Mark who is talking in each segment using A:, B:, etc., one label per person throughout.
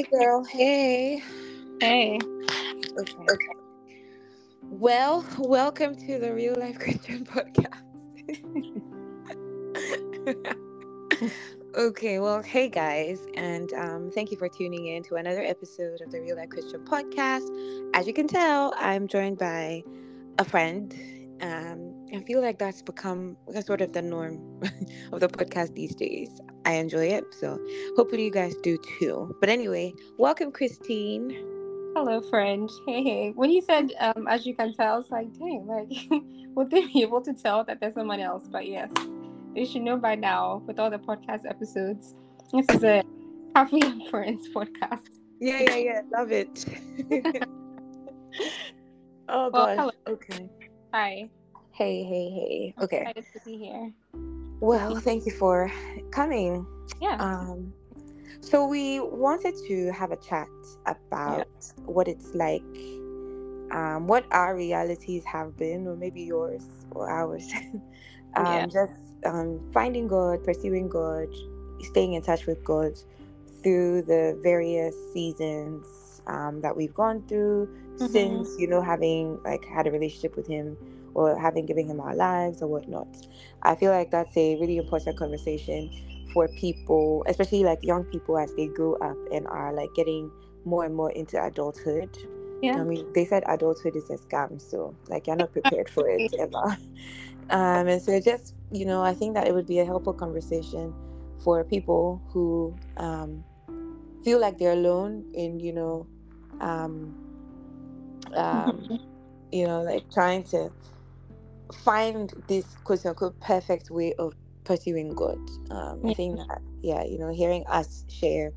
A: Hey, girl. Hey.
B: Hey.
A: Okay. okay. Well, welcome to the Real Life Christian Podcast. okay. Well, hey, guys. And um, thank you for tuning in to another episode of the Real Life Christian Podcast. As you can tell, I'm joined by a friend. Um, I feel like that's become sort of the norm of the podcast these days. I enjoy it. So hopefully you guys do too. But anyway, welcome, Kristine.
B: Hello, friend. Hey, hey. When you said, um, as you can tell, it's like, dang, like, would they be able to tell that there's someone else? But yes, they should know by now with all the podcast episodes. This is a Happy Friends podcast.
A: Yeah, yeah, yeah. Love it. oh, well, Hello. Okay.
B: Hi.
A: Hey, hey, hey. Okay.
B: Excited to be here.
A: Well, thank you for coming.
B: Yeah.
A: Um, so we wanted to have a chat about yeah. what it's like, um, what our realities have been, or maybe yours or ours. um, yeah. Just um, finding God, pursuing God, staying in touch with God through the various seasons um, that we've gone through mm-hmm. since you know having like had a relationship with Him or having given him our lives or whatnot. I feel like that's a really important conversation for people, especially like young people as they grow up and are like getting more and more into adulthood. Yeah. I mean, they said adulthood is a scam, so like you're not prepared for it ever. Um, and so just, you know, I think that it would be a helpful conversation for people who um, feel like they're alone in, you know, um, um, you know, like trying to find this quote unquote perfect way of pursuing God. Um, I think that, yeah, you know, hearing us share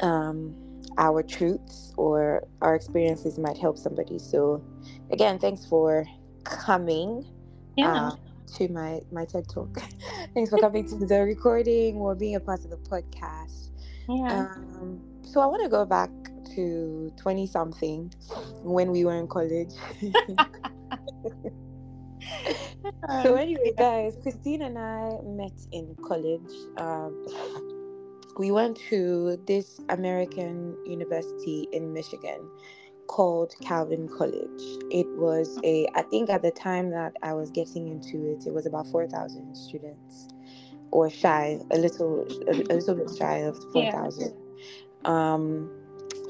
A: um, our truths or our experiences might help somebody. So, again, thanks for coming
B: yeah. uh,
A: to my, my TED Talk. thanks for coming to the recording or being a part of the podcast.
B: Yeah.
A: Um, so, I want to go back to 20 something when we were in college. so anyway, guys, Kristine and I met in college. Um, we went to this American university in Michigan called Calvin College. It was a, I think at the time that I was getting into it, it was about four thousand students, or shy, a little, a, a little bit shy of four thousand. Yeah. Um,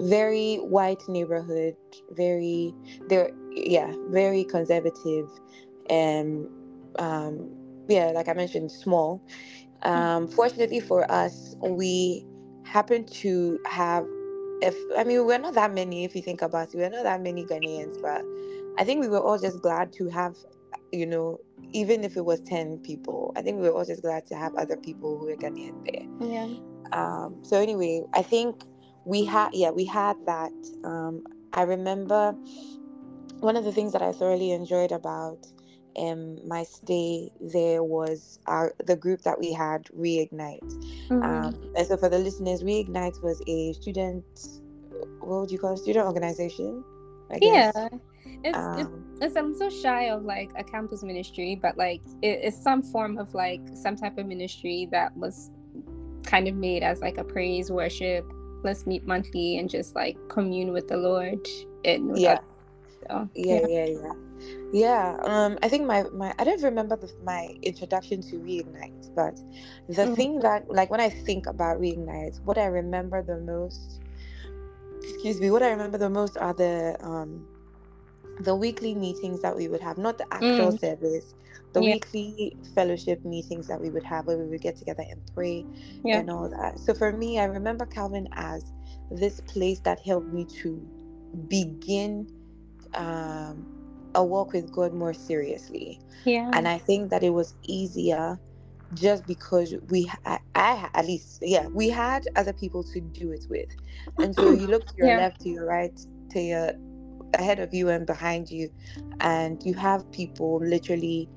A: very white neighborhood, very there, yeah, very conservative and um, yeah, like I mentioned, small. Um, fortunately for us, we happen to have. If I mean, we're not that many. If you think about it, we're not that many Ghanaians, but I think we were all just glad to have, you know, even if it was ten people, I think we were all just glad to have other people who were Ghanaian
B: there. Yeah.
A: Um, so anyway, I think we had, yeah, we had that. Um, I remember one of the things that I thoroughly enjoyed about um, my stay there was our the group that we had reignite mm-hmm. um, and so for the listeners reignite was a student what would you call it student organization
B: I guess. yeah it's, um, it's, it's, i'm so shy of like a campus ministry but like it, it's some form of like some type of ministry that was kind of made as like a praise worship let's meet monthly and just like commune with the lord and
A: yeah so, yeah, yeah, yeah, yeah. Yeah, um, I think my my I don't remember the, my introduction to reignite, but the mm-hmm. thing that like when I think about reignite, what I remember the most, excuse me, what I remember the most are the um the weekly meetings that we would have, not the actual mm. service, the yeah. weekly fellowship meetings that we would have where we would get together and pray yeah. and all that. So for me, I remember Calvin as this place that helped me to begin um, a walk with God more seriously.
B: Yeah.
A: And I think that it was easier just because we I, I, at least yeah we had other people to do it with and so you look to your yeah. left to your right to your ahead of you and behind you and you have people literally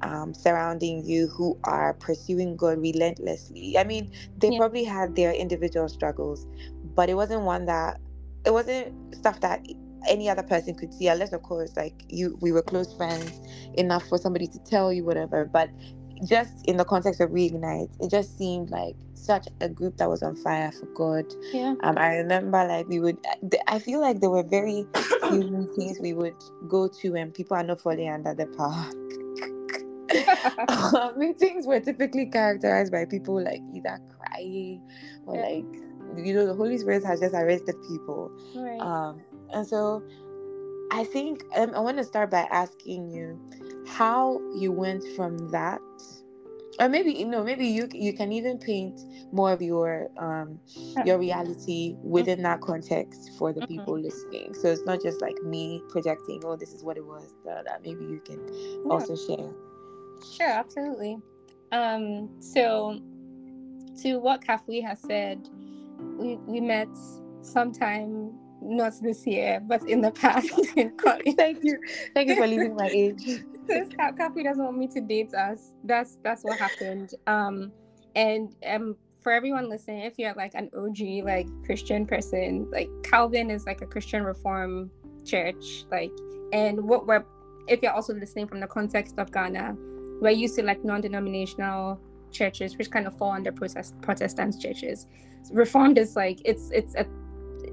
A: um, surrounding you who are pursuing god relentlessly i mean they yeah. probably had their individual struggles but it wasn't one that it wasn't stuff that any other person could see unless of course like you we were close friends enough for somebody to tell you whatever. But just in the context of reignite it just seemed like such a group that was on fire for god.
B: Yeah.
A: Um i remember like we would i feel like there were very few things we would go to and people are not falling under the power uh, meetings were typically characterized by people like either crying or yeah. like you know the holy spirit has just arrested people.
B: Right.
A: um and so i think um, i want to start by asking you how you went from that or maybe you know maybe you you can even paint more of your um your reality within that context for the mm-hmm. people listening. So it's not just like me projecting oh this is what it was that maybe you can yeah. also share.
B: Sure absolutely. Um so to what Kafui has said we we met sometime not this year but in the past in college
A: thank you thank you for leaving my age
B: Kafui doesn't want me to date us. That's that's what happened. Um, and um, for everyone listening, if you're like an OG like Christian person, like Calvin is like a Christian Reform church, like, and what we're if you're also listening from the context of Ghana, we're used to like non-denominational churches, which kind of fall under protest Protestant churches. Reformed is like it's it's a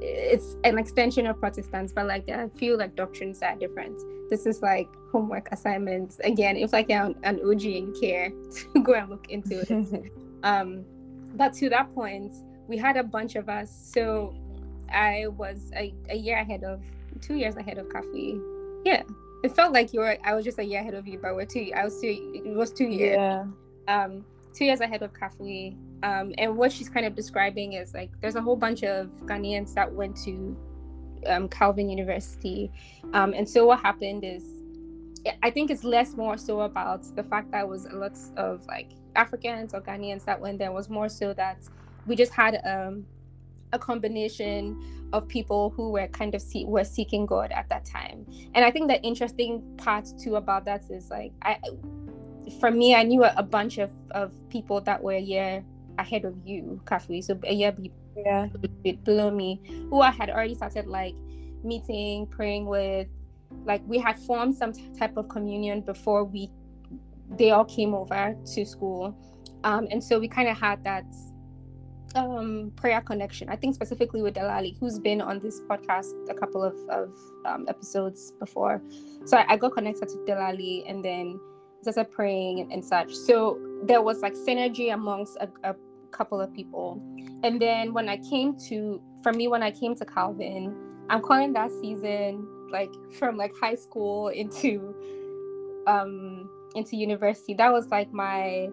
B: it's an extension of Protestants, but like there are a few like doctrines that are different. This is like homework assignments. Again, if like you're an OG and care to go and look into it. um, but to that point, we had a bunch of us. So I was a, a year ahead of two years ahead of Kafui. Yeah. It felt like you were I was just a year ahead of you, but we're two I was two it was two years.
A: Yeah.
B: Um two years ahead of Kafui. Um, and what she's kind of describing is like there's a whole bunch of Ghanaians that went to um, Calvin University. Um, and so what happened is, I think it's less more so about the fact that was a lot of like Africans or Ghanaians that went there. It was more so that we just had um, a combination of people who were kind of see- were seeking God at that time. And I think the interesting part too about that is like I for me, I knew a, a, bunch of, of people that were a year ahead of you, Kafui, so a year be-
A: yeah.
B: below me, who I had already started like meeting, praying with. Like we had formed some t- type of communion before we they all came over to school. Um, and so we kind of had that um, prayer connection. I think specifically with Delali, who's been on this podcast a couple of, of um, episodes before. So I, I, got connected to Delali and then started praying and, and such. So there was like synergy amongst a, a couple of people. And then when I came to, for me, when I came to Calvin, I'm calling that season like from like high school into um into university. That was like my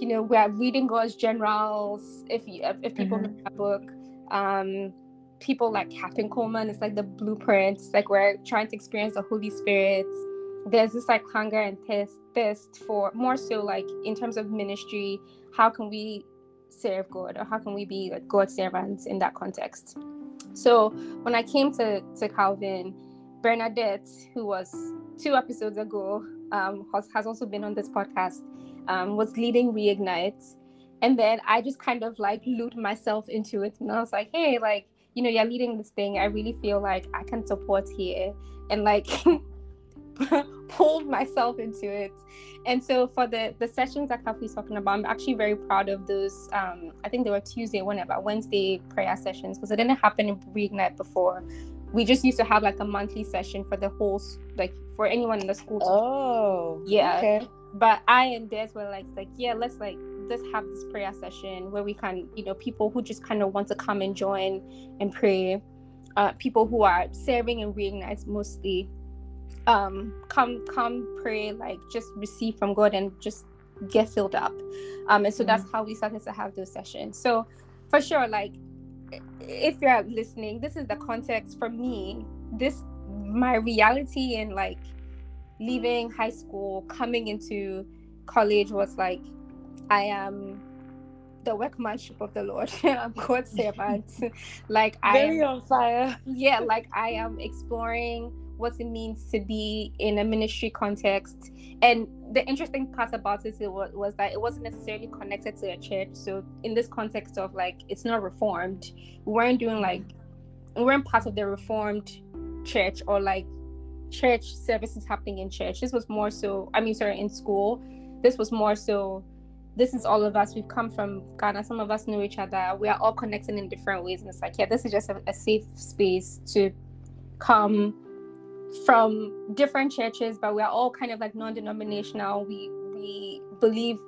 B: you know, we're reading God's generals. If you if, people mm-hmm. read that book, um, people like Kathryn Kuhlman. it's like the blueprints. Like we're trying to experience the Holy Spirit there's this like hunger and thirst, thirst for more so like in terms of ministry how can we serve god or how can we be like god's servants in that context? So when i came to to calvin bernadette who was two episodes ago um, has, has also been on this podcast um, was leading reignite and then i just kind of like looped myself into it. And i was like hey like you know you're leading this thing. I really feel like i can support here. And like pulled myself into it. And so for the the sessions that Kafui's talking about, I'm actually very proud of those. Um, I think they were Tuesday, whenever Wednesday prayer sessions because it didn't happen in Reignite before. We just used to have like a monthly session for the whole like for anyone in the school.
A: Oh,
B: yeah. Okay. But I and Des were like like yeah, let's like let's have this prayer session where we can you know people who just kind of want to come and join and pray. Uh, people who are serving and reignite mostly um come come pray like just receive from god and just get filled up um and so mm-hmm. that's how we started to have those sessions so for sure like if you're listening this is the context for me this my reality and like leaving high school coming into college was like i am the workmanship of the Lord. I'm God's servant. like
A: I very on fire.
B: Yeah, like I am exploring what it means to be in a ministry context. And the interesting part about this was, that it wasn't necessarily connected to a church. So in this context of like it's not reformed, we weren't doing like we weren't part of the reformed church or like church services happening in church. This was more so I mean sorry in school. this was more so this is all of us. We've come from Ghana. Some of us know each other. We are all connected in different ways. And it's like, yeah, this is just a, a safe space to come from different churches, but we're all kind of like non-denominational. We we believe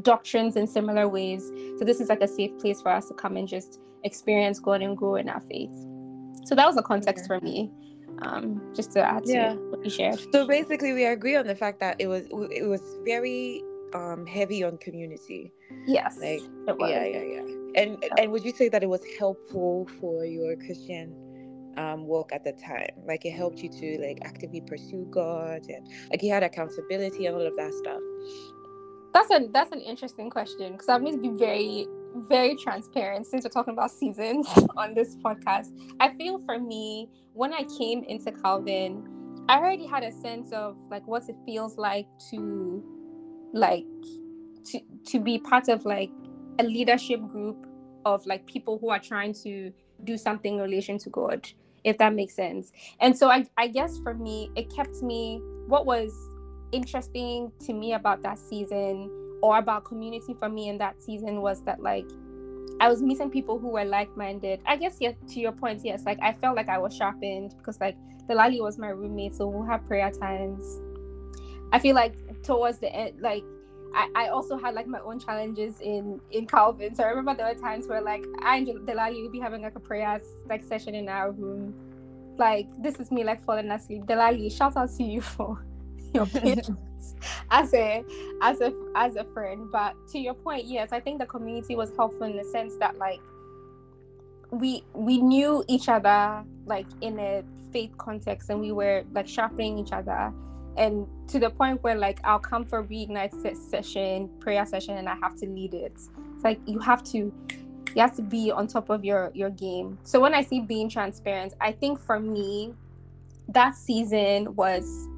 B: doctrines in similar ways. So this is like a safe place for us to come and just experience God and grow in our faith. So that was a context yeah. for me. Um, just to add to yeah. what you shared.
A: So basically, we agree on the fact that it was it was very um, heavy on community.
B: Yes,
A: like yeah, yeah, yeah. And yeah. and would you say that it was helpful for your Christian um, walk at the time? Like it helped you to like actively pursue God and like you had accountability and all of that stuff.
B: That's a that's an interesting question because I'm going to be very very transparent since we're talking about seasons on this podcast. I feel for me when I came into Calvin, I already had a sense of like what it feels like to like to to be part of like a leadership group of like people who are trying to do something in relation to God, if that makes sense. And so I, I guess for me, it kept me what was interesting to me about that season or about community for me in that season was that like I was meeting people who were like-minded. I guess yes, to your point, yes. Like I felt like I was sharpened because like Delali was my roommate, so we'll have prayer times. I feel like towards the end, like I, I also had like my own challenges in in Calvin. So I remember there were times where like I and Delali would be having like a prayer like session in our room. Like this is me like falling asleep. Delali, shout out to you for your patience as a as a as a friend. But to your point, yes, I think the community was helpful in the sense that like we we knew each other like in a faith context and we were like sharpening each other and to the point where like I'll come for reignite session, prayer session, and I have to lead it. It's like you have to you have to be on top of your your game. So when I see being transparent, I think for me, that season was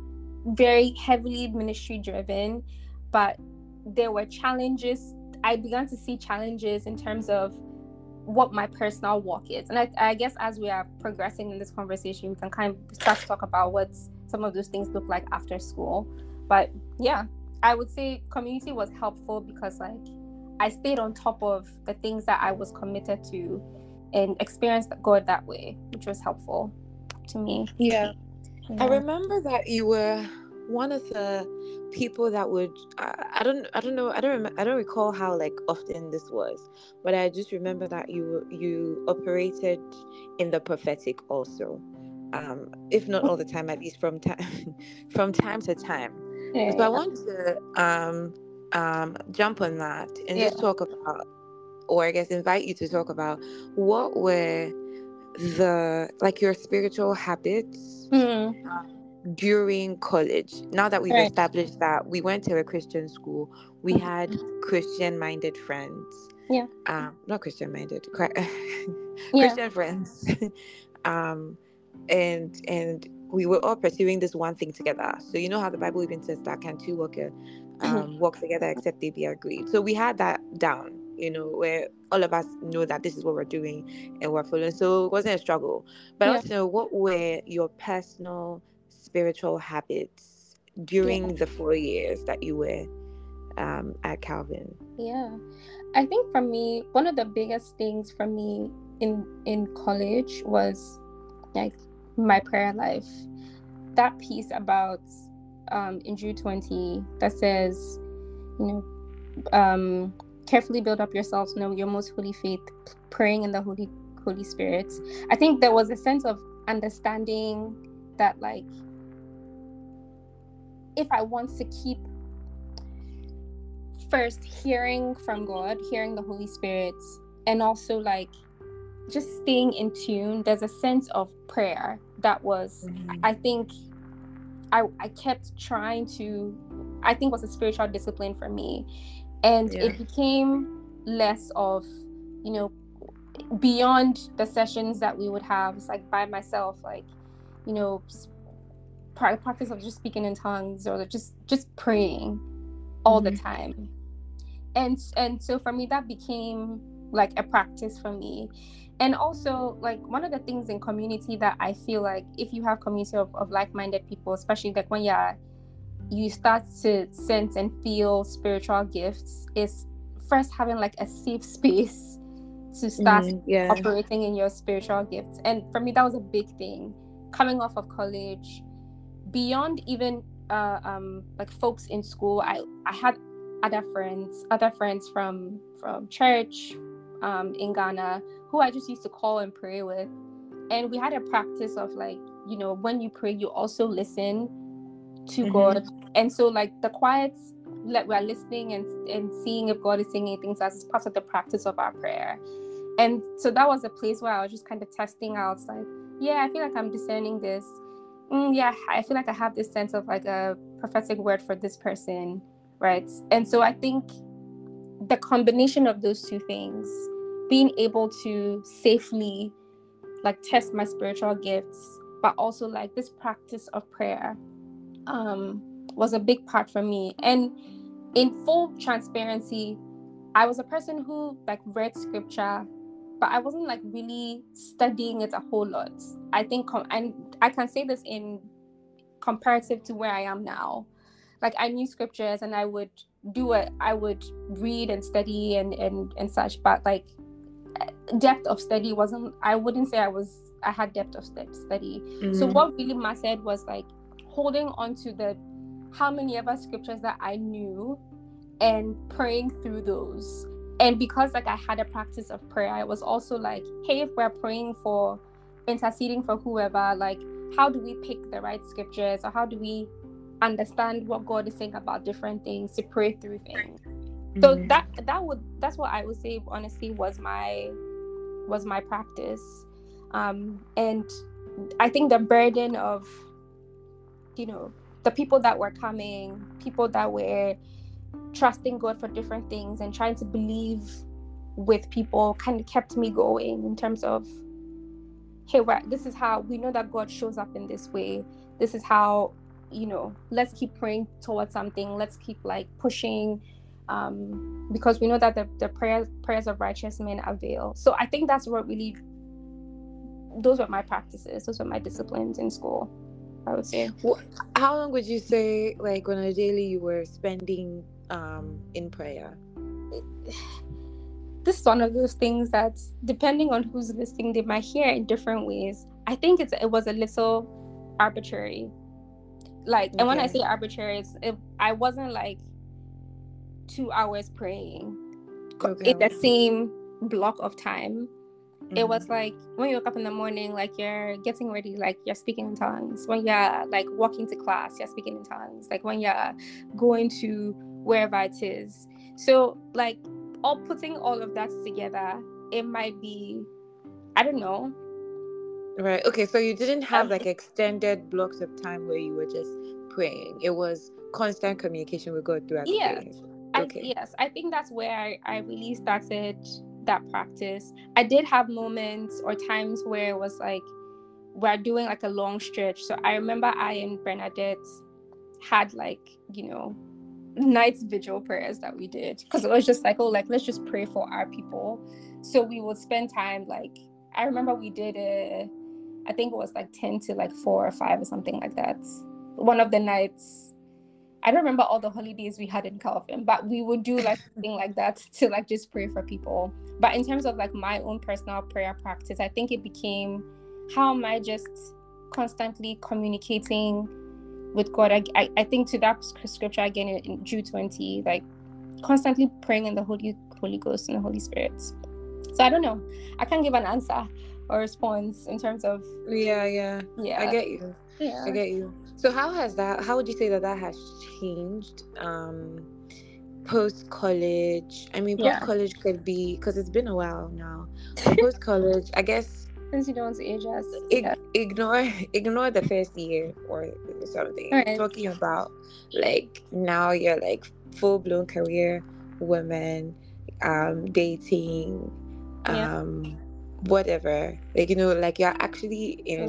B: very heavily ministry driven, but there were challenges. I began to see challenges in terms of what my personal walk is. And I, I guess as we are progressing in this conversation, we can kind of start to talk about what's some of those things look like after school. But yeah, I would say community was helpful because like I stayed on top of the things that I was committed to and experienced God that way, which was helpful to me.
A: Yeah. yeah. I remember that you were one of the people that would I, I don't I don't know I don't rem- I don't recall how like often this was but I just remember that you you operated in the prophetic also um, if not all the time, at least from time from time to time. Yeah. So I want to um, um, jump on that and yeah. just talk about, or I guess invite you to talk about what were the like your spiritual habits mm-hmm. during college. Now that we've right. established that we went to a Christian school, we had Christian minded friends.
B: Yeah.
A: Um, not Christian minded, Christian yeah. friends. um, and and we were all pursuing this one thing together. So you know how the Bible even says that can two work mm-hmm. um, work together except they be agreed. So we had that down, you know, where all of us know that this is what we're doing and we're following. So it wasn't a struggle. But yeah. also, what were your personal spiritual habits during yeah. the four years that you were um, at Calvin?
B: Yeah, I think for me, one of the biggest things for me in in college was like my prayer life. That piece about um, in Jude 20 that says, you know, um, carefully build up yourselves, know your most holy faith, praying in the Holy Holy Spirit. I think there was a sense of understanding that, like, if I want to keep first hearing from God, hearing the Holy Spirit, and also like just staying in tune there's a sense of prayer that was mm-hmm. i think I, I kept trying to i think was a spiritual discipline for me and yeah. it became less of you know beyond the sessions that we would have it's like by myself like you know practice of just speaking in tongues or just just praying all mm-hmm. the time and and so for me that became like a practice for me and also like one of the things in community that i feel like if you have community of, of like-minded people especially like when you're you start to sense and feel spiritual gifts is first having like a safe space to start mm, yeah. operating in your spiritual gifts. And for me, that was a big thing. Coming off of college, beyond even uh, um, like folks in school, I I had other friends, other friends from from church um, in Ghana who I just used to call and pray with, and we had a practice of like you know when you pray, you also listen to mm-hmm. God, and so like the quiet like we're listening and and seeing if God is saying anything to us as part of the practice of our prayer. And so that was a place where I was just kind of testing out, like, yeah, I feel like I'm discerning this. Mm, yeah, I feel like I have this sense of like a prophetic word for this person, right? And so I think the combination of those two things, being able to safely like test my spiritual gifts, but also like this practice of prayer, um, was a big part for me. And in full transparency, I was a person who like read scripture, but I wasn't like really studying it a whole lot. I think, com- and I can say this in comparative to where I am now. Like I knew scriptures and I would do it. I would read and study and and and such, but like depth of study wasn't. I wouldn't say I was. I had depth of study. Mm-hmm. So what really mattered was like holding on to the how many ever scriptures that I knew and praying through those. And because like I had a practice of prayer, I was also like, hey, if we're praying for interceding for whoever, like how do we pick the right scriptures or how do we understand what God is saying about different things to pray through things? Mm-hmm. So that that would that's what I would say honestly was my was my practice. Um and I think the burden of you know the people that were coming, people that were trusting God for different things and trying to believe with people kind of kept me going in terms of hey this is how we know that god shows up in this way this is how you know let's keep praying towards something let's keep like pushing um because we know that the, the prayers prayers of righteous men avail so i think that's what really those were my practices those were my disciplines in school I would say.
A: How long would you say, like, on a daily, you were spending um, in prayer?
B: This is one of those things that, depending on who's listening, they might hear in different ways. I think it's it was a little arbitrary. Like, and when I say arbitrary, it's it, I wasn't like two hours praying okay. in the same block of time. Mm-hmm. it was like when you wake up in the morning like you're getting ready like you're speaking in tongues. When you're like walking to class you're speaking in tongues. Like when you're going to wherever it is. So like all putting all of that together it might be i don't know
A: right okay so you didn't have like extended blocks of time where you were just praying it was constant communication with god throughout
B: yeah
A: the day.
B: okay. I, yes i think that's where I, I really started that practice. I did have moments or times where it was like we're doing like a long stretch. So I remember I and Bernadette had like, you know, night vigil prayers that we did because it was just like, oh, like let's just pray for our people. So we would spend time like I remember we did a I think it was like 10 to like 4 or 5 or something like that. One of the nights I don't remember all the holidays we had in Calvin, but we would do like something like that to like just pray for people. But in terms of like my own personal prayer practice, I think it became how am I just constantly communicating with God? I, I, I think to that scripture again in, in Jude 20, like constantly praying in the Holy Holy Ghost and the Holy Spirit. So I don't know. I can't give an answer or response in terms of
A: yeah, yeah.
B: Yeah.
A: I get you. Yeah. I get you. So how has that? How would you say that that has changed um, post college? I mean, post college yeah. could be because it's been a while now. Post college, I guess.
B: Since you don't want to age us,
A: ig- yeah. ignore ignore the first year or something. Right. Talking about like now you're like full blown career woman, um, dating, um. Yeah whatever. Like you know like you're actually in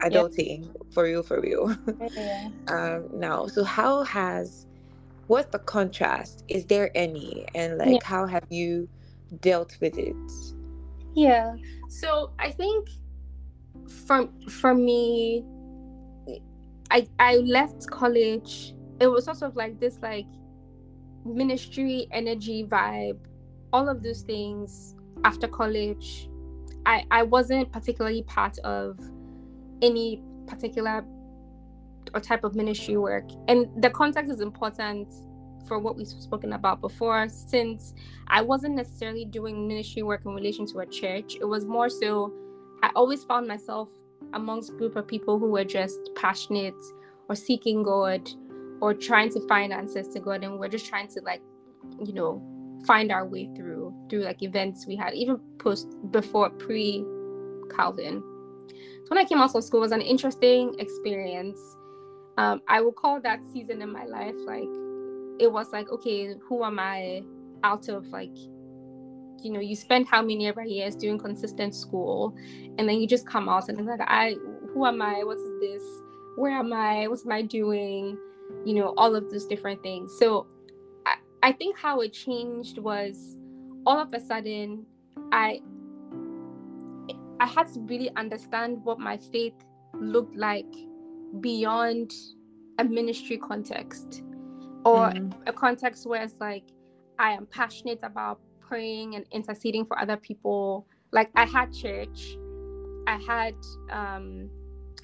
A: adulting yeah. for real for real. Yeah. um now so how has what's the contrast? Is there any? And like yeah. how have you dealt with it?
B: Yeah so i think from for me i i left college. It was sort of like this like ministry energy vibe all of those things after college i i wasn't particularly part of any particular or type of ministry work. And the context is important for what we've spoken about before since i wasn't necessarily doing ministry work in relation to a church. It was more so i always found myself amongst group of people who were just passionate or seeking god or trying to find answers to God and we're just trying to like, you know, find our way through through like events we had even post before pre Calvin. So when I came out of school it was an interesting experience. Um, I will call that season in my life like it was like okay who am I out of like you know you spend how many ever years doing consistent school and then you just come out and it's like I who am I? What's this? Where am I? What am I doing? You know all of those different things. So I, think how it changed was all of a sudden i i had to really understand what my faith looked like beyond a ministry context or mm. a context where it's like i am passionate about praying and interceding for other people. Like i had church. I had um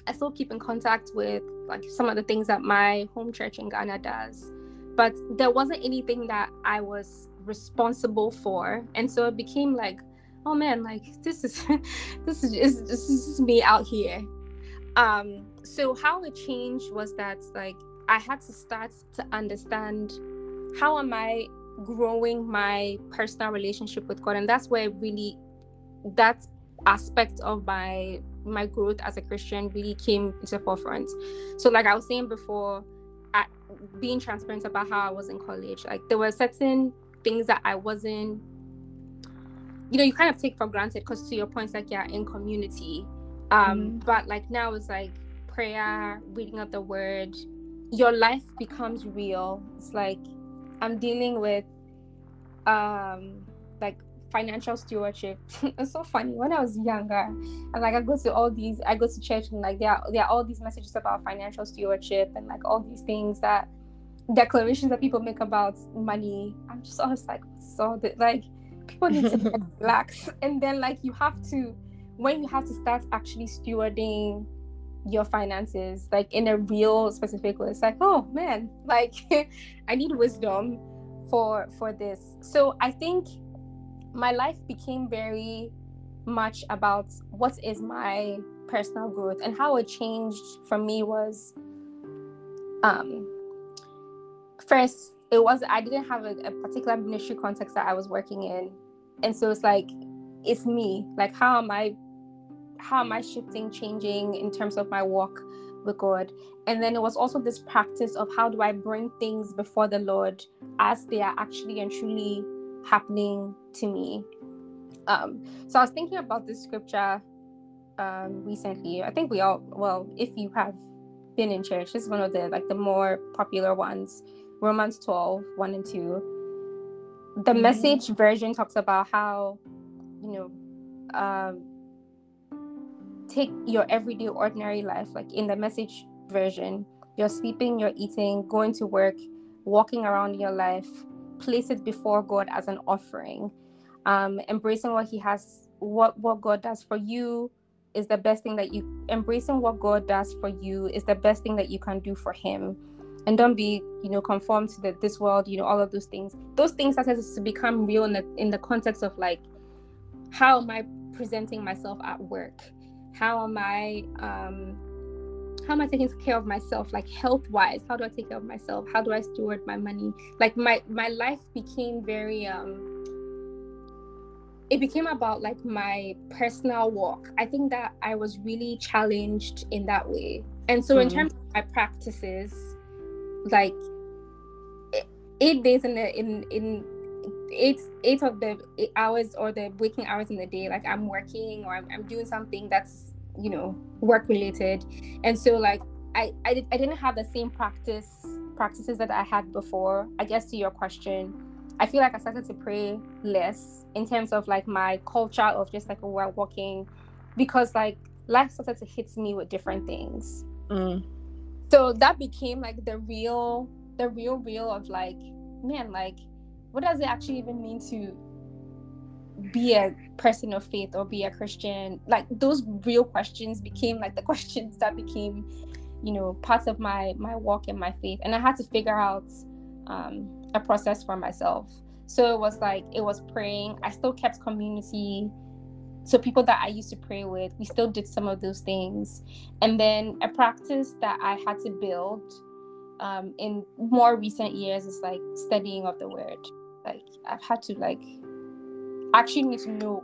B: I still keep in contact with like some of the things that my home church in Ghana does, but there wasn't anything that I was responsible for, and so it became like, oh man, like this is this is just, this is me out here. Um, so how it changed was that like I had to start to understand how am I growing my personal relationship with God, and that's where really that aspect of my my growth as a Christian really came into the forefront. So, like I was saying before, being transparent about how I was in college, like there were certain things that I wasn't, you know, you kind of take for granted because to your point, like yeah, in community. Um, mm-hmm. but like now it's like prayer, reading of the word, your life becomes real. It's like I'm dealing with um like financial stewardship. it's so funny. When I was younger, and like I go to all these, I go to church and like there are there are all these messages about financial stewardship and like all these things that declarations that people make about money. I'm just always like, so that like people need to relax. And then like you have to when you have to start actually stewarding your finances like in a real specific way it's like oh man like i need wisdom for for this so i think my life became very much about what is my personal growth and how it changed for me was um first it was i didn't have a, a, particular ministry context that i was working in. And so it's like it's me. Like how am i how am i shifting changing in terms of my walk with god? And then it was also this practice of how do i bring things before the lord as they are actually and truly happening to me. Um, so I was thinking about this scripture um, recently. I think we all, well, if you have been in church, this is one of the like the more popular ones. Romans 12, 1 and 2. The mm-hmm. message version talks about how, you know, um, take your everyday ordinary life, like in the message version, you're sleeping, you're eating, going to work, walking around your life, place it before God as an offering. Um, embracing what He has, what what God does for you is the best thing that you. Embracing what God does for you is the best thing that you can do for Him, and don't be, you know, conformed to the, this world. You know, all of those things. Those things started to become real in the in the context of like, how am I presenting myself at work? How am I? Um, how am I taking care of myself, like health wise? How do I take care of myself? How do I steward my money? Like my my life became very um it became about like my personal walk. I think that I was really challenged in that way. And so mm-hmm. in terms of my practices, like eight days in the in in eight eight of the eight hours or the waking hours in the day, like I'm working or I'm, I'm doing something that's you know work related. And so like I, I i didn't have the same practice practices that i had before. I guess to your question i feel like i started to pray less in terms of like my culture of just like walking because like life started to hit me with different things. Mm. so that became like the real the real real of like man like what does it actually even mean to be a person of faith or be a christian like those real questions became like the questions that became you know parts of my my walk and my faith. And i had to figure out um, a process for myself. So it was like it was praying. I still kept community. So people that i used to pray with we still did some of those things. And then a practice that i had to build um, in more recent years is like studying of the word. Like i've had to like actually need to know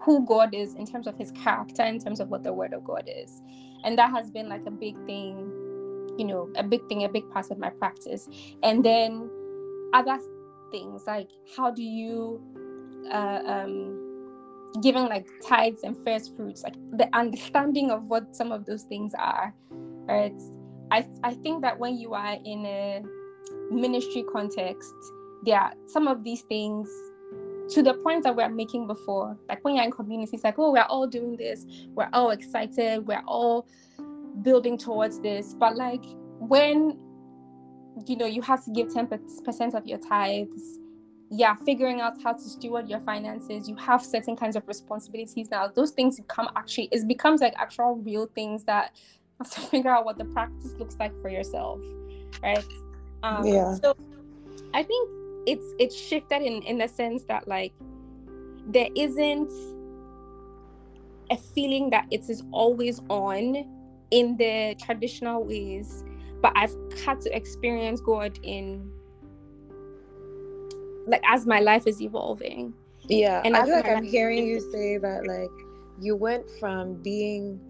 B: who, god is in terms of his character in terms of what the word of god is. And that has been like a big thing you know a big thing a big part of my practice. And then other things like how do you uh, um giving like tithes and first fruits like the understanding of what some of those things are right? I i think that when you are in a ministry context there are some of these things to the point that we're making before. Like when you're in communities like oh we're all doing this. We're all excited. We're all building towards this. But like when you know you have to give 10% of your tithes yeah figuring out how to steward your finances. You have certain kinds of responsibilities. Now those things become actually it becomes like actual real things that have to figure out what the practice looks like for yourself right? Um, yeah. so i think it's it's shifted in in the sense that like there isn't a feeling that it is always on in the traditional ways but i've had to experience god in like as my life is evolving.
A: Yeah and i feel like i'm hearing you say that like you went from being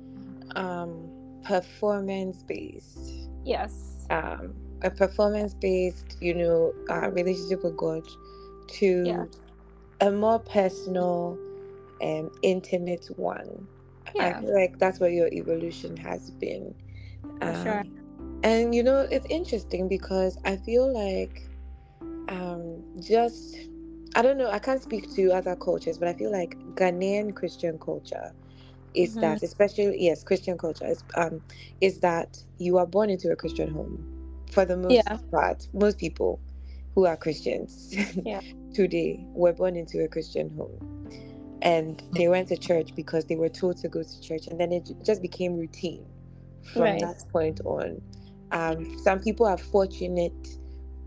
A: um performance based
B: yes.
A: um a performance based, you know, uh, relationship with God to yeah. a more personal and intimate one. Yeah. I feel like that's where your evolution has been. Um, sure. And you know, it's interesting because I feel like um, just I don't know, I can't speak to other cultures, but I feel like Ghanaian Christian culture is mm-hmm. that especially yes, Christian culture is um is that you are born into a Christian home for the most yeah. part, most people who are Christians yeah. today were born into a Christian home. And they went to church because they were told to go to church. And then it just became routine from right. that point on. Um, some people are fortunate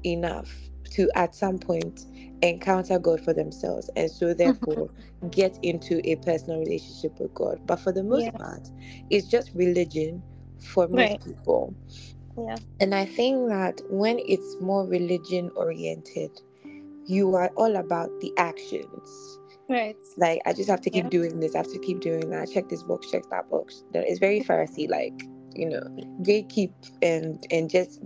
A: enough to, at some point, encounter God for themselves. And so, therefore, get into a personal relationship with God. But for the most yes. part, it's just religion for most right. people.
B: Yeah.
A: And I think that when it's more religion oriented, you are all about the actions.
B: Right.
A: Like I just have to keep yeah. doing this, I have to keep doing that. Check this box, check that box. It's very Pharisee like, you know, gatekeep and and just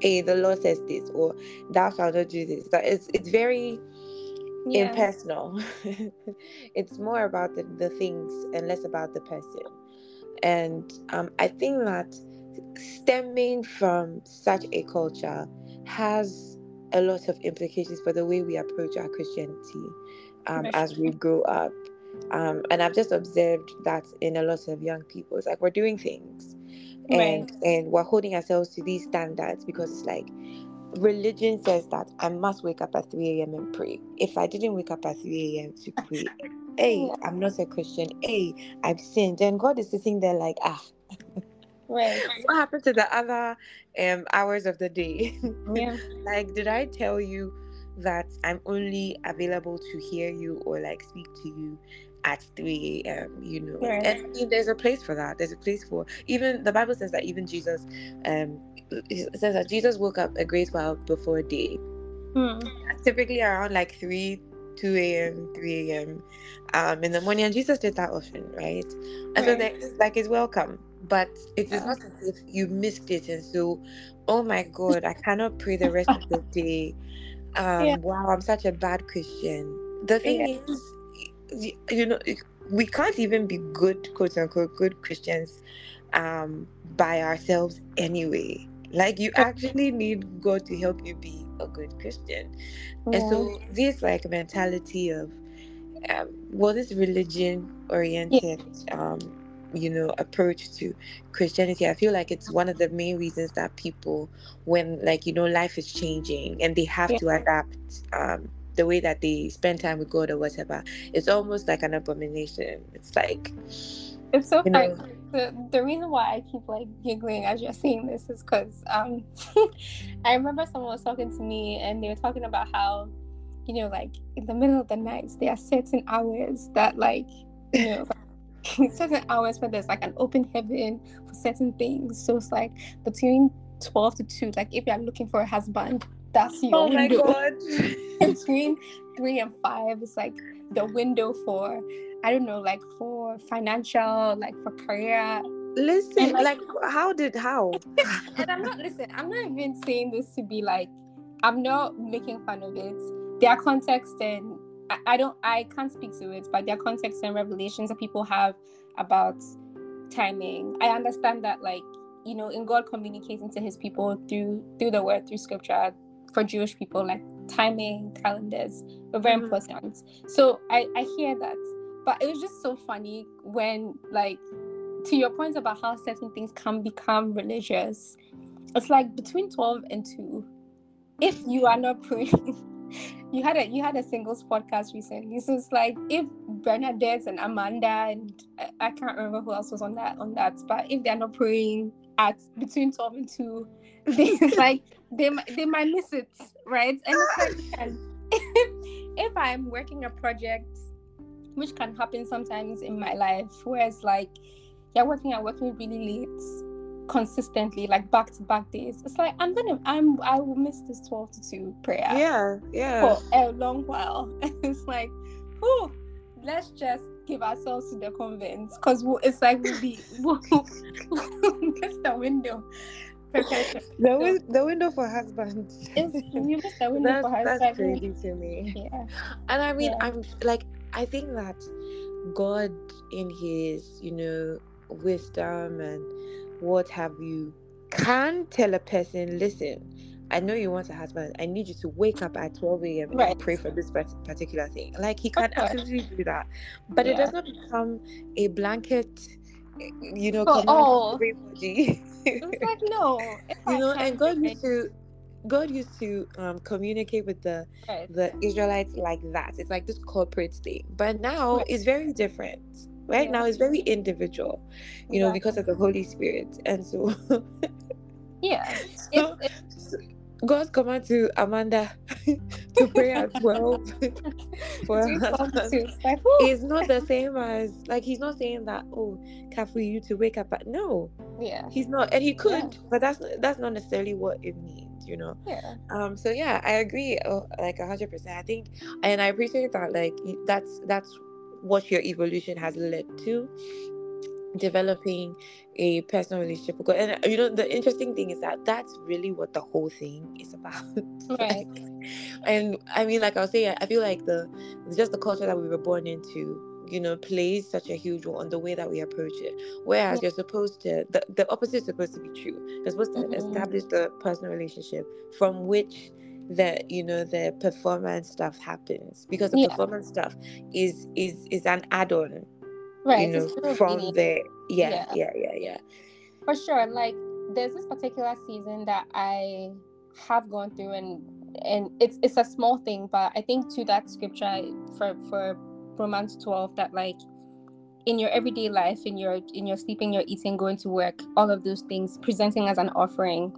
A: hey, the law says this or thou shalt not do this. That it's it's very yeah. impersonal. it's more about the, the things and less about the person. And um, I think that stemming from such a culture has a lot of implications for the way we approach our Christianity um, as we grow up. Um, and I've just observed that in a lot of young people. It's like we're doing things and right. and we're holding ourselves to these standards because it's like religion says that I must wake up at 3 a.m. and pray. If I didn't wake up at 3 a.m. to pray, hey, I'm not a Christian. Hey, I've sinned. And God is sitting there like, ah,
B: Right.
A: What happened to the other um hours of the day?
B: Yeah.
A: like, did I tell you that I'm only available to hear you or like speak to you at 3 a.m. You know, right. and I mean, there's a place for that. There's a place for even the Bible says that even Jesus, um, says that Jesus woke up a great while before day. Hmm. Typically around like 3 2 a.m., 3 a.m. Um, in the morning, and Jesus did that often, right? And right. so that, like it's welcome but it is not as if you missed it and so oh my god i cannot pray the rest of the day. Um yeah. wow i'm such a bad christian. The thing yeah. is you know we can't even be good quote unquote good christians um by ourselves anyway. Like you actually need god to help you be a good christian. Yeah. and so this like mentality of um, well this religion oriented um you know approach to christianity i feel like it's one of the main reasons that people when like you know life is changing and they have yeah. to adapt um the way that they spend time with god or whatever it's almost like an abomination it's like
B: it's so funny the, the reason why i keep like giggling as you're saying this is because um i remember someone was talking to me and they were talking about how you know like in the middle of the night there are certain hours that like you know certain hours where there's like an open heaven for certain things. So it's like between 12 to 2, like if you're looking for a husband, that's your oh window. my god. between 3 and 5 is like the window for I don't know, like for financial, like for career.
A: Listen, like, like how did how?
B: and I'm not listen, I'm not even saying this to be like I'm not making fun of it. There are context and I, don't I can't speak to it, but there are contexts and revelations that people have about timing. I understand that like, you know, in God communicating to his people through through the word, through scripture, for Jewish people, like timing, calendars are very mm-hmm. important. So I, I hear that. But it was just so funny when like to your point about how certain things can become religious. It's like between 12 and 2, if you are not praying you had a you had a singles podcast recently. So it's like if Bernadette and Amanda and I, I, can't remember who else was on that on that, but if they're not praying at between twelve and two, they like they they might miss it, right? And it's like if, if I'm working a project, which can happen sometimes in my life, where it's like you're working and working really late consistently like back to back days. It's like i'm gonna i'm i will miss this 12 to 2 prayer
A: yeah yeah.
B: for a long while. It's like oh let's just give ourselves to the convent because it's like we'll be we'll, miss the window.
A: The, win- the window for husbands.
B: You miss the window that's, for husbands
A: that's crazy to me. Yeah. And i mean yeah. i'm like i think that god in his you know wisdom and what have you can tell a person, listen, I know you want a husband. I need you to wake up at 12 a.m. Right. and pray for this particular thing. Like he can absolutely do that. But yeah. it does not become a blanket, you know,
B: for all. everybody. it's like no.
A: you know, and God used to God used to um, communicate with the right. the Israelites like that. It's like this corporate thing. But now right. it's very different right yeah. now is very individual you know because of the holy spirit. And so
B: yeah.
A: So, it's, it's... god's command to amanda to pray as well for her husband. like, is not the same as like he's not saying that oh for you to wake up at no.
B: Yeah.
A: He's not and he could yeah. but that's that's not necessarily what it means you know?
B: Yeah.
A: Um so yeah i agree oh, like 100 percent. I think and i appreciate that like that's that's what your evolution has led to developing a personal relationship with God. And you know, the interesting thing is that that's really what the whole thing is about.
B: Right.
A: like, and I mean, like I was saying, I feel like the just the culture that we were born into, you know, plays such a huge role on the way that we approach it. Whereas yeah. you're supposed to the, the opposite is supposed to be true. You're supposed to mm-hmm. establish the personal relationship from which that you know the performance stuff happens because the yeah. performance stuff is is is an add-on
B: right
A: you know from there. Yeah, yeah. yeah yeah yeah.
B: For sure like there's this particular season that i have gone through and and it's it's a small thing but i think to that scripture for for romans 12 that like in your everyday life in your in your sleeping your eating going to work all of those things presenting as an offering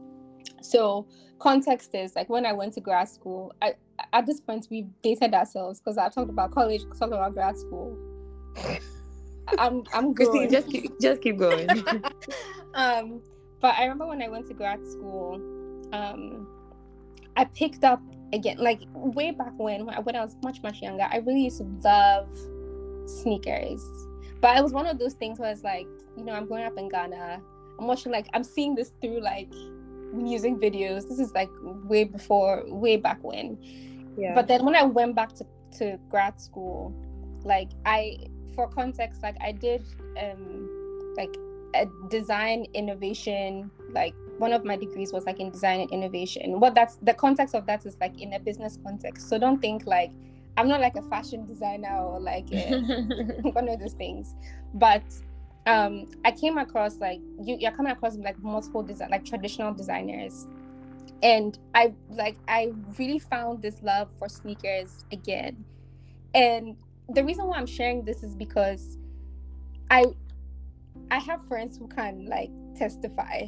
B: so context is like when I went to grad school, I, at this point we've dated ourselves because I've talked about college, talked about grad school. I'm I'm
A: just keep just keep going.
B: um, but I remember when I went to grad school, um, I picked up again like way back when when I was much much younger. I really used to love sneakers, but it was one of those things where it's like you know I'm growing up in Ghana. I'm watching like I'm seeing this through like music videos. This is like way before, way back when. Yeah. But then when I went back to, to grad school, like I, for context, like I did um like a design innovation, like one of my degrees was like in design and innovation. What that's the context of that is like in a business context. So don't think like I'm not like a fashion designer or like a, one of those things. But um I came across like you you're coming across like multiple design like traditional designers and I like I really found this love for sneakers again. And the reason why I'm sharing this is because I I have friends who can like testify.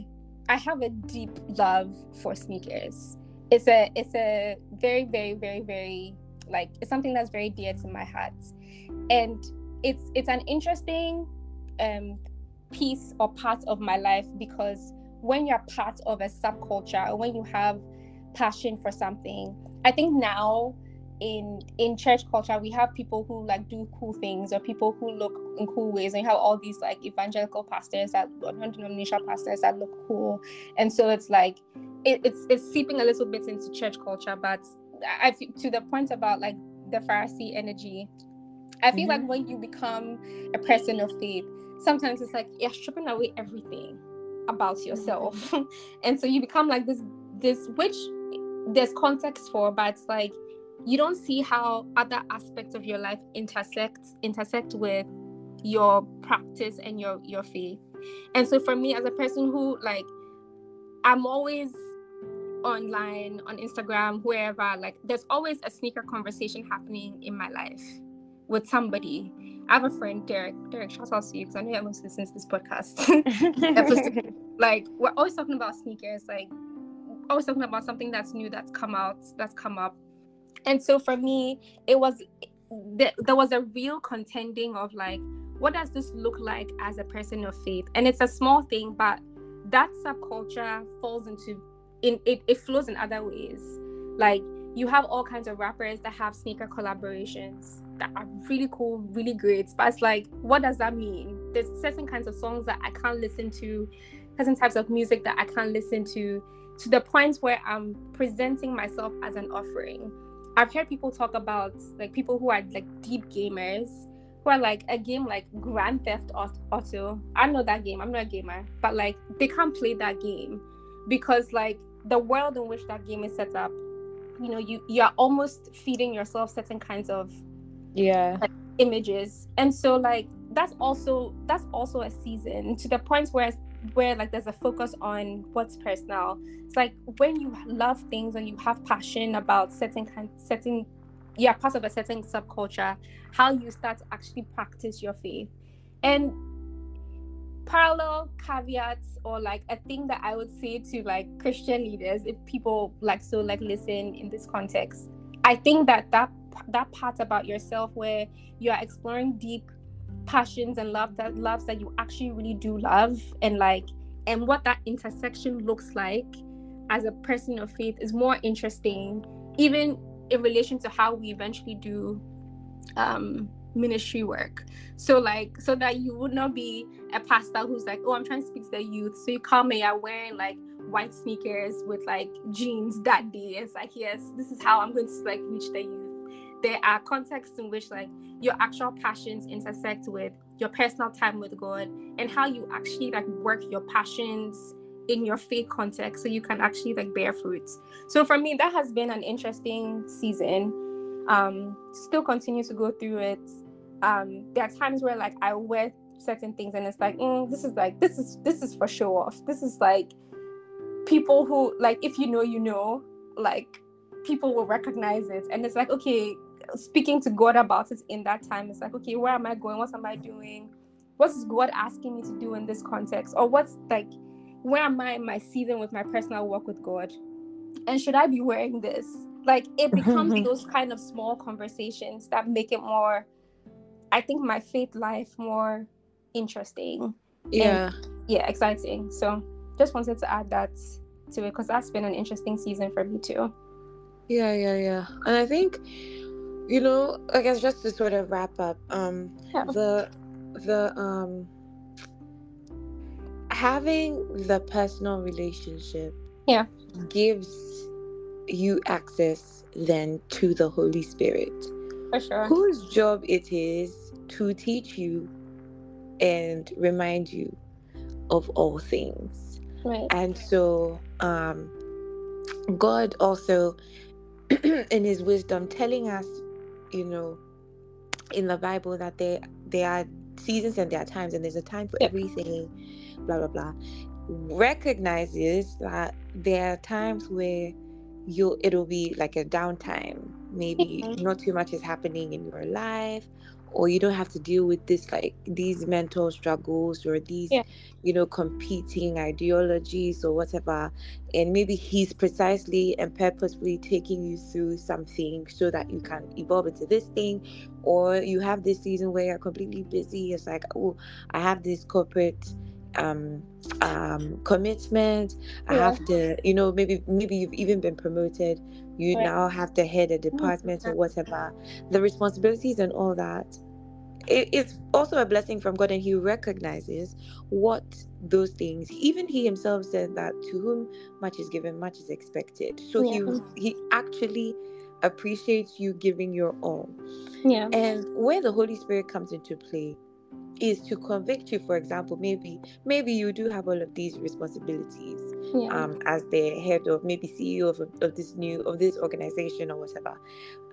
B: I have a deep love for sneakers. It's a it's a very very very very like it's something that's very dear to my heart. And it's it's an interesting um piece or part of my life because when you're part of a subculture or when you have passion for something i think now in in church culture we have people who like do cool things or people who look in cool ways and you have all these like evangelical pastors that non-denominational pastors that look cool and so it's like it, it's it's seeping a little bit into church culture but i to the point about like the pharisee energy i feel mm-hmm. like when you become a person of faith sometimes it's like you're stripping away everything about mm-hmm. yourself. And so you become like this this which there's context for but it's like you don't see how other aspects of your life intersect intersect with your practice and your your faith. And so for me as a person who like i'm always online on instagram wherever like there's always a sneaker conversation happening in my life with somebody I have a friend, Derek. Derek, shout out to you because I know you're going to listen to this podcast. like, we're always talking about sneakers, like, always talking about something that's new that's come out, that's come up. And so for me, it was, there was a real contending of like, what does this look like as a person of faith? And it's a small thing, but that subculture falls into, in it, it flows in other ways. Like, you have all kinds of rappers that have sneaker collaborations that are really cool, really great. But it's like, what does that mean? There's certain kinds of songs that I can't listen to, certain types of music that I can't listen to, to the point where I'm presenting myself as an offering. I've heard people talk about like people who are like deep gamers who are like a game like Grand Theft Auto. I know that game. I'm not a gamer, but like they can't play that game because like the world in which that game is set up, you know, you you're almost feeding yourself certain kinds of
A: yeah.
B: like, images. And so like that's also that's also a season to the point where where like there's a focus on what's personal. It's like when you love things and you have passion about certain kind certain you're part of a certain subculture how you start to actually practice your faith. And parallel caveats or like a thing that i would say to like christian leaders if people like so like listen in this context. I think that that that part about yourself where you are exploring deep passions and love that loves that you actually really do love and like and what that intersection looks like as a person of faith is more interesting even in relation to how we eventually do um ministry work so like so that you would not be a pastor who's like oh i'm trying to speak to the youth so you come and you're wearing like white sneakers with like jeans that day it's like yes this is how i'm going to like reach the youth there are contexts in which like your actual passions intersect with your personal time with God and how you actually like work your passions in your faith context so you can actually like bear fruits. So for me that has been an interesting season. Um still continue to go through it. Um there are times where like I wear certain things and it's like mm, this is like this is this is for show off. This is like people who like if you know you know like people will recognize it and it's like okay speaking to God about it in that time. It's like, okay, where am I going? What am I doing? What is God asking me to do in this context? Or what's like, where am I in my season with my personal work with God? And should I be wearing this? Like, it becomes those kind of small conversations that make it more, I think, my faith life more interesting.
A: Yeah.
B: And, yeah, exciting. So just wanted to add that to it because that's been an interesting season for me too.
A: Yeah, yeah, yeah. And I think you know i guess just to sort of wrap up um yeah. the the um having the personal relationship
B: yeah
A: gives you access then to the holy spirit.
B: For sure.
A: Whose job it is to teach you and remind you of all things.
B: Right.
A: And so um god also in his wisdom telling us you know, in the Bible that there there are seasons and there are times and there's a time for everything blah blah blah recognizes that there are times where you it'll be like a downtime maybe mm-hmm. not too much is happening in your life or you don't have to deal with this like these mental struggles or these yeah. you know competing ideologies or whatever and maybe he's precisely and purposefully taking you through something so that you can evolve into this thing or you have this season where you're completely busy it's like oh i have this corporate um um commitment i yeah. have to you know maybe maybe you've even been promoted you right. now have to head a department mm-hmm. or whatever the responsibilities and all that it, it's also a blessing from god and he recognizes what those things even he himself said that to whom much is given much is expected so yeah. he he actually appreciates you giving your all
B: yeah
A: and where the holy spirit comes into play is to convict you for example maybe maybe you do have all of these responsibilities yeah. um as the head of maybe ceo of, of this new of this organization or whatever.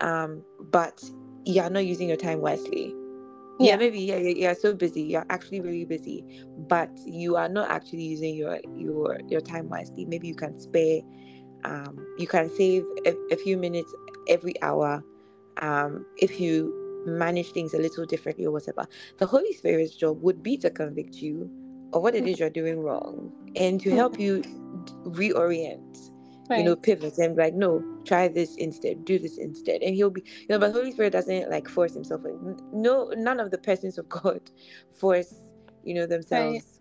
A: Um but you're not using your time wisely. Yeah, yeah. maybe yeah, yeah you're so busy. You're actually really busy but you are not actually using your your your time wisely. Maybe you can spare um you can save a, a few minutes every hour um if you manage things a little differently or whatever. The Holy Spirit's job would be to convict you of what it is you're doing wrong and to help you reorient. Right. You know, pivot and be like, no, try this instead, do this instead. And he'll be, you know, but Holy Spirit doesn't like force himself. No, none of the persons of God force, you know, themselves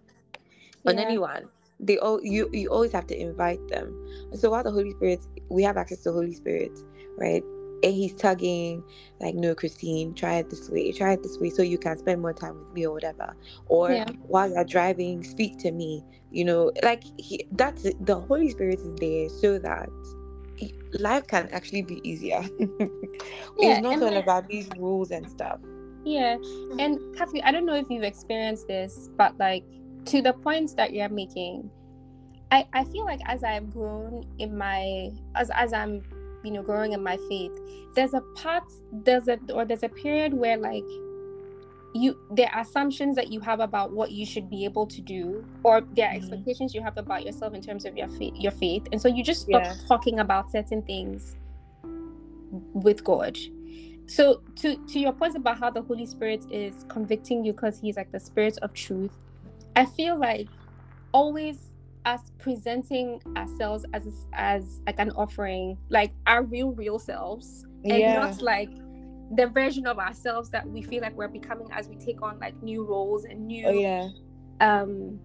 A: right. on yeah. anyone they all you you always have to invite them so while the holy spirit we have access to holy spirit right and he's tugging like no Kristine try it this way try it this way so you can spend more time with me or whatever. Or yeah. while you're driving speak to me you know? Like he, that's the holy spirit is there so that life can actually be easier. Yeah, it's not all about these rules and stuff.
B: Yeah and mm-hmm. Kafui, i don't know if you've experienced this but like to the points that you're making I, I feel like as I've grown in my as as I'm you know growing in my faith there's a part there's a or there's a period where like you there are assumptions that you have about what you should be able to do or there are mm-hmm. expectations you have about yourself in terms of your faith your faith and so you just stop yeah. talking about certain things with god so to to your point about how the holy spirit is convicting you because he's like the spirit of truth i feel like always us presenting ourselves as as like an offering, like our real real selves, and yeah. not like the version of ourselves that we feel like we're becoming as we take on like new roles and new
A: oh, yeah.
B: um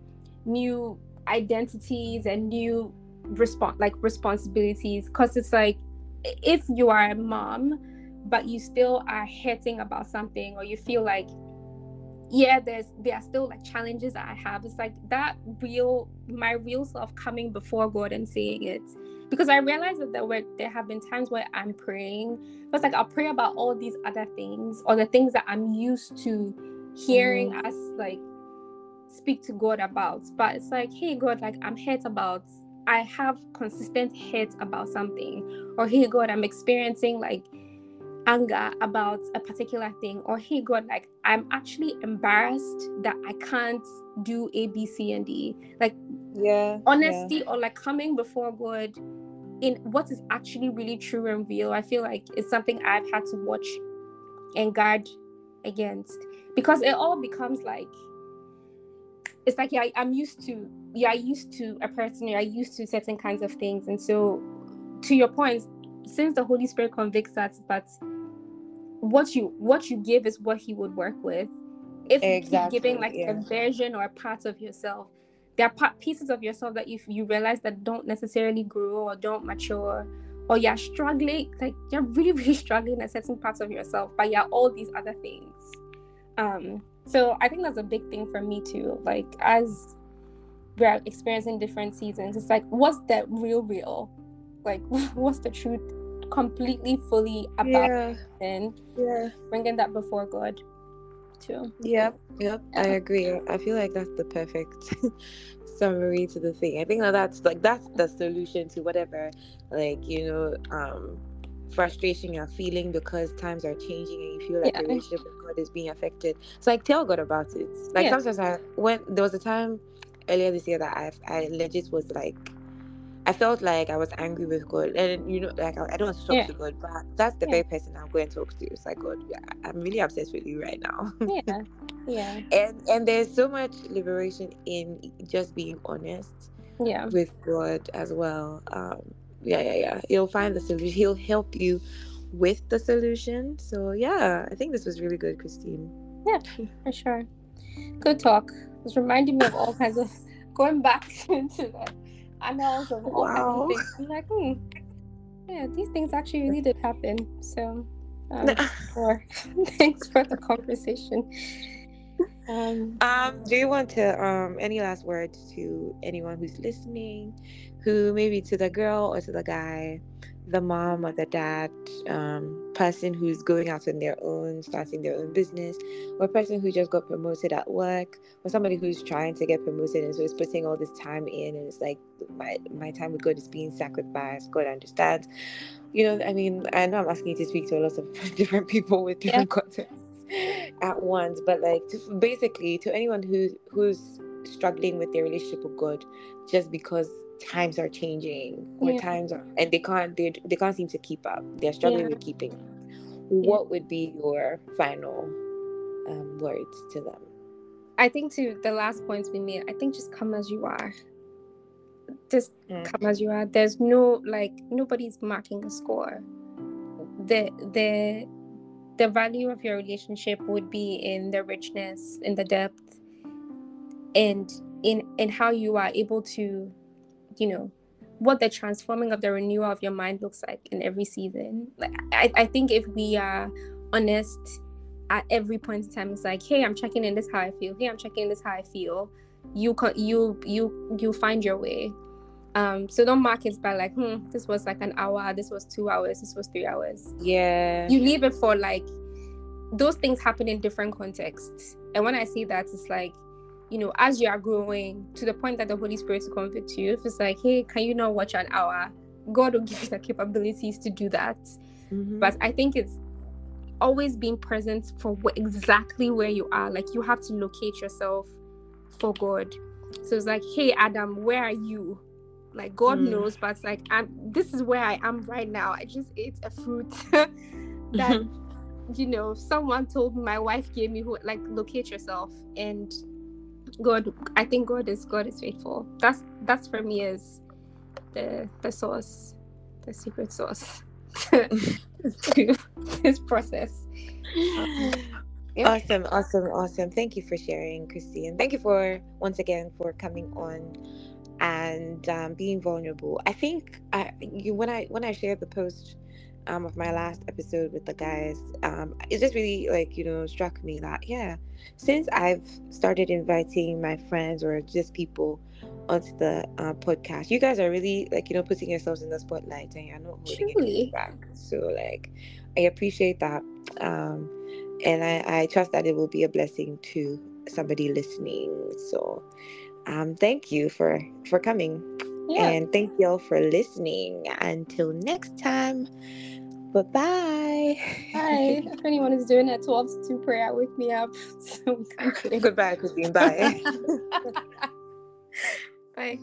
B: new identities and new respon like responsibilities because it's like if you are a mom but you still are hating about something or you feel like yeah there's there are still like challenges that i have. It's like that real my real self coming before god and saying it. Because i realized that there were there have been times where i'm praying but it's like i'll pray about all these other things or the things that i'm used to hearing mm-hmm. us like speak to god about. But it's like hey god like i'm hurt about i have consistent hurt about something. Or hey god i'm experiencing like anger about a particular thing or hey god like i'm actually embarrassed that i can't do a b c and d. Like
A: yeah
B: honesty
A: yeah.
B: or like coming before god in what is actually really true and real i feel like it's something i've had to watch and guard against. Because it all becomes like it's like yeah i'm used to yeah i used to a person you're used to certain kinds of things. And so to your point since the Holy Spirit convicts us, but what you what you give is what He would work with. If exactly, you keep giving like yeah. a version or a part of yourself, there are part, pieces of yourself that if you realize that don't necessarily grow or don't mature, or you're struggling, like you're really really struggling at certain parts of yourself, but you're all these other things. Um, so I think that's a big thing for me too. Like as we're experiencing different seasons, it's like what's the real real like what's the truth completely fully about yeah. and
A: yeah
B: bringing that before god too
A: yep yep i agree i feel like that's the perfect summary to the thing i think that that's like that's the solution to whatever like you know um frustration you're feeling because times are changing and you feel like yeah. the relationship with God God is being affected. So like tell God about it. Like yeah. sometimes I when there was a time earlier this year that I I legit was like I felt like I was angry with God, and you know, like I, I don't want to talk yeah. to God, but that's the yeah. very person I'm going to talk to. It's like God, yeah, I'm really obsessed with you right now.
B: yeah, yeah.
A: And and there's so much liberation in just being honest.
B: Yeah.
A: With God as well. Um, yeah, yeah, yeah. He'll find the solution. He'll help you with the solution. So yeah, I think this was really good, Kristine.
B: Yeah, for sure. Good talk. It's reminding me of all kinds of going back into that I know of all wow. kinds of things. I'm like, hmm, yeah, these things actually really did happen. So, um, for, thanks for the conversation.
A: Um, um, do you want to um any last words to anyone who's listening, who maybe to the girl or to the guy the mom or the dad um, person who's going out on their own, starting their own business, or a person who just got promoted at work, or somebody who's trying to get promoted and so is putting all this time in, and it's like my my time with God is being sacrificed. God understands. You know, I mean, I know I'm asking you to speak to a lot of different people with different yeah. contexts at once, but like to, basically to anyone who who's struggling with their relationship with God, just because times are changing or yeah. times are and they can't they, they can't seem to keep up. They're struggling yeah. with keeping what would be your final um, words to them?
B: I think to the last points we made i think just come as you are. Just mm. come as you are. There's no like nobody's marking a score. The the the value of your relationship would be in the richness in the depth and in in how you are able to you know what the transforming of the renewal of your mind looks like in every season. Like i, I think if we are honest at every point in time it's like hey i'm checking in this how i feel. Hey i'm checking in this how i feel. You can you you you find your way. Um so don't mark it by like hmm this was like an hour this was two hours this was three hours.
A: Yeah.
B: You leave it for like those things happen in different contexts. And when i see that it's like you know, as you are growing to the point that the Holy Spirit will convict you, if it's like, hey, can you not watch an hour? God will give you the capabilities to do that. Mm-hmm. But I think it's always being present for wh- exactly where you are. Like you have to locate yourself for God. So it's like, hey, Adam, where are you? Like God mm. knows, but it's like, I'm. This is where I am right now. I just ate a fruit that, you know, someone told me. My wife gave me. Who like locate yourself and God, I think God is God is faithful. That's that's for me is the the source, the secret source to this process.
A: yeah. Awesome, awesome, awesome. Thank you for sharing, Kristine. Thank you for once again for coming on and um, being vulnerable. I think I you when I when I shared the post um, of my last episode with the guys, um, it just really like you know struck me that yeah, since I've started inviting my friends or just people onto the uh, podcast, you guys are really like you know putting yourselves in the spotlight and you're not holding Truly. back. So like, I appreciate that, um, and I, I trust that it will be a blessing to somebody listening. So, um, thank you for for coming. Yeah. And thank you all for listening. Until next time. Bye bye.
B: Hi. if anyone is doing a 12 to 2 prayer, wake me up.
A: So Goodbye, Kristine. Bye.
B: bye.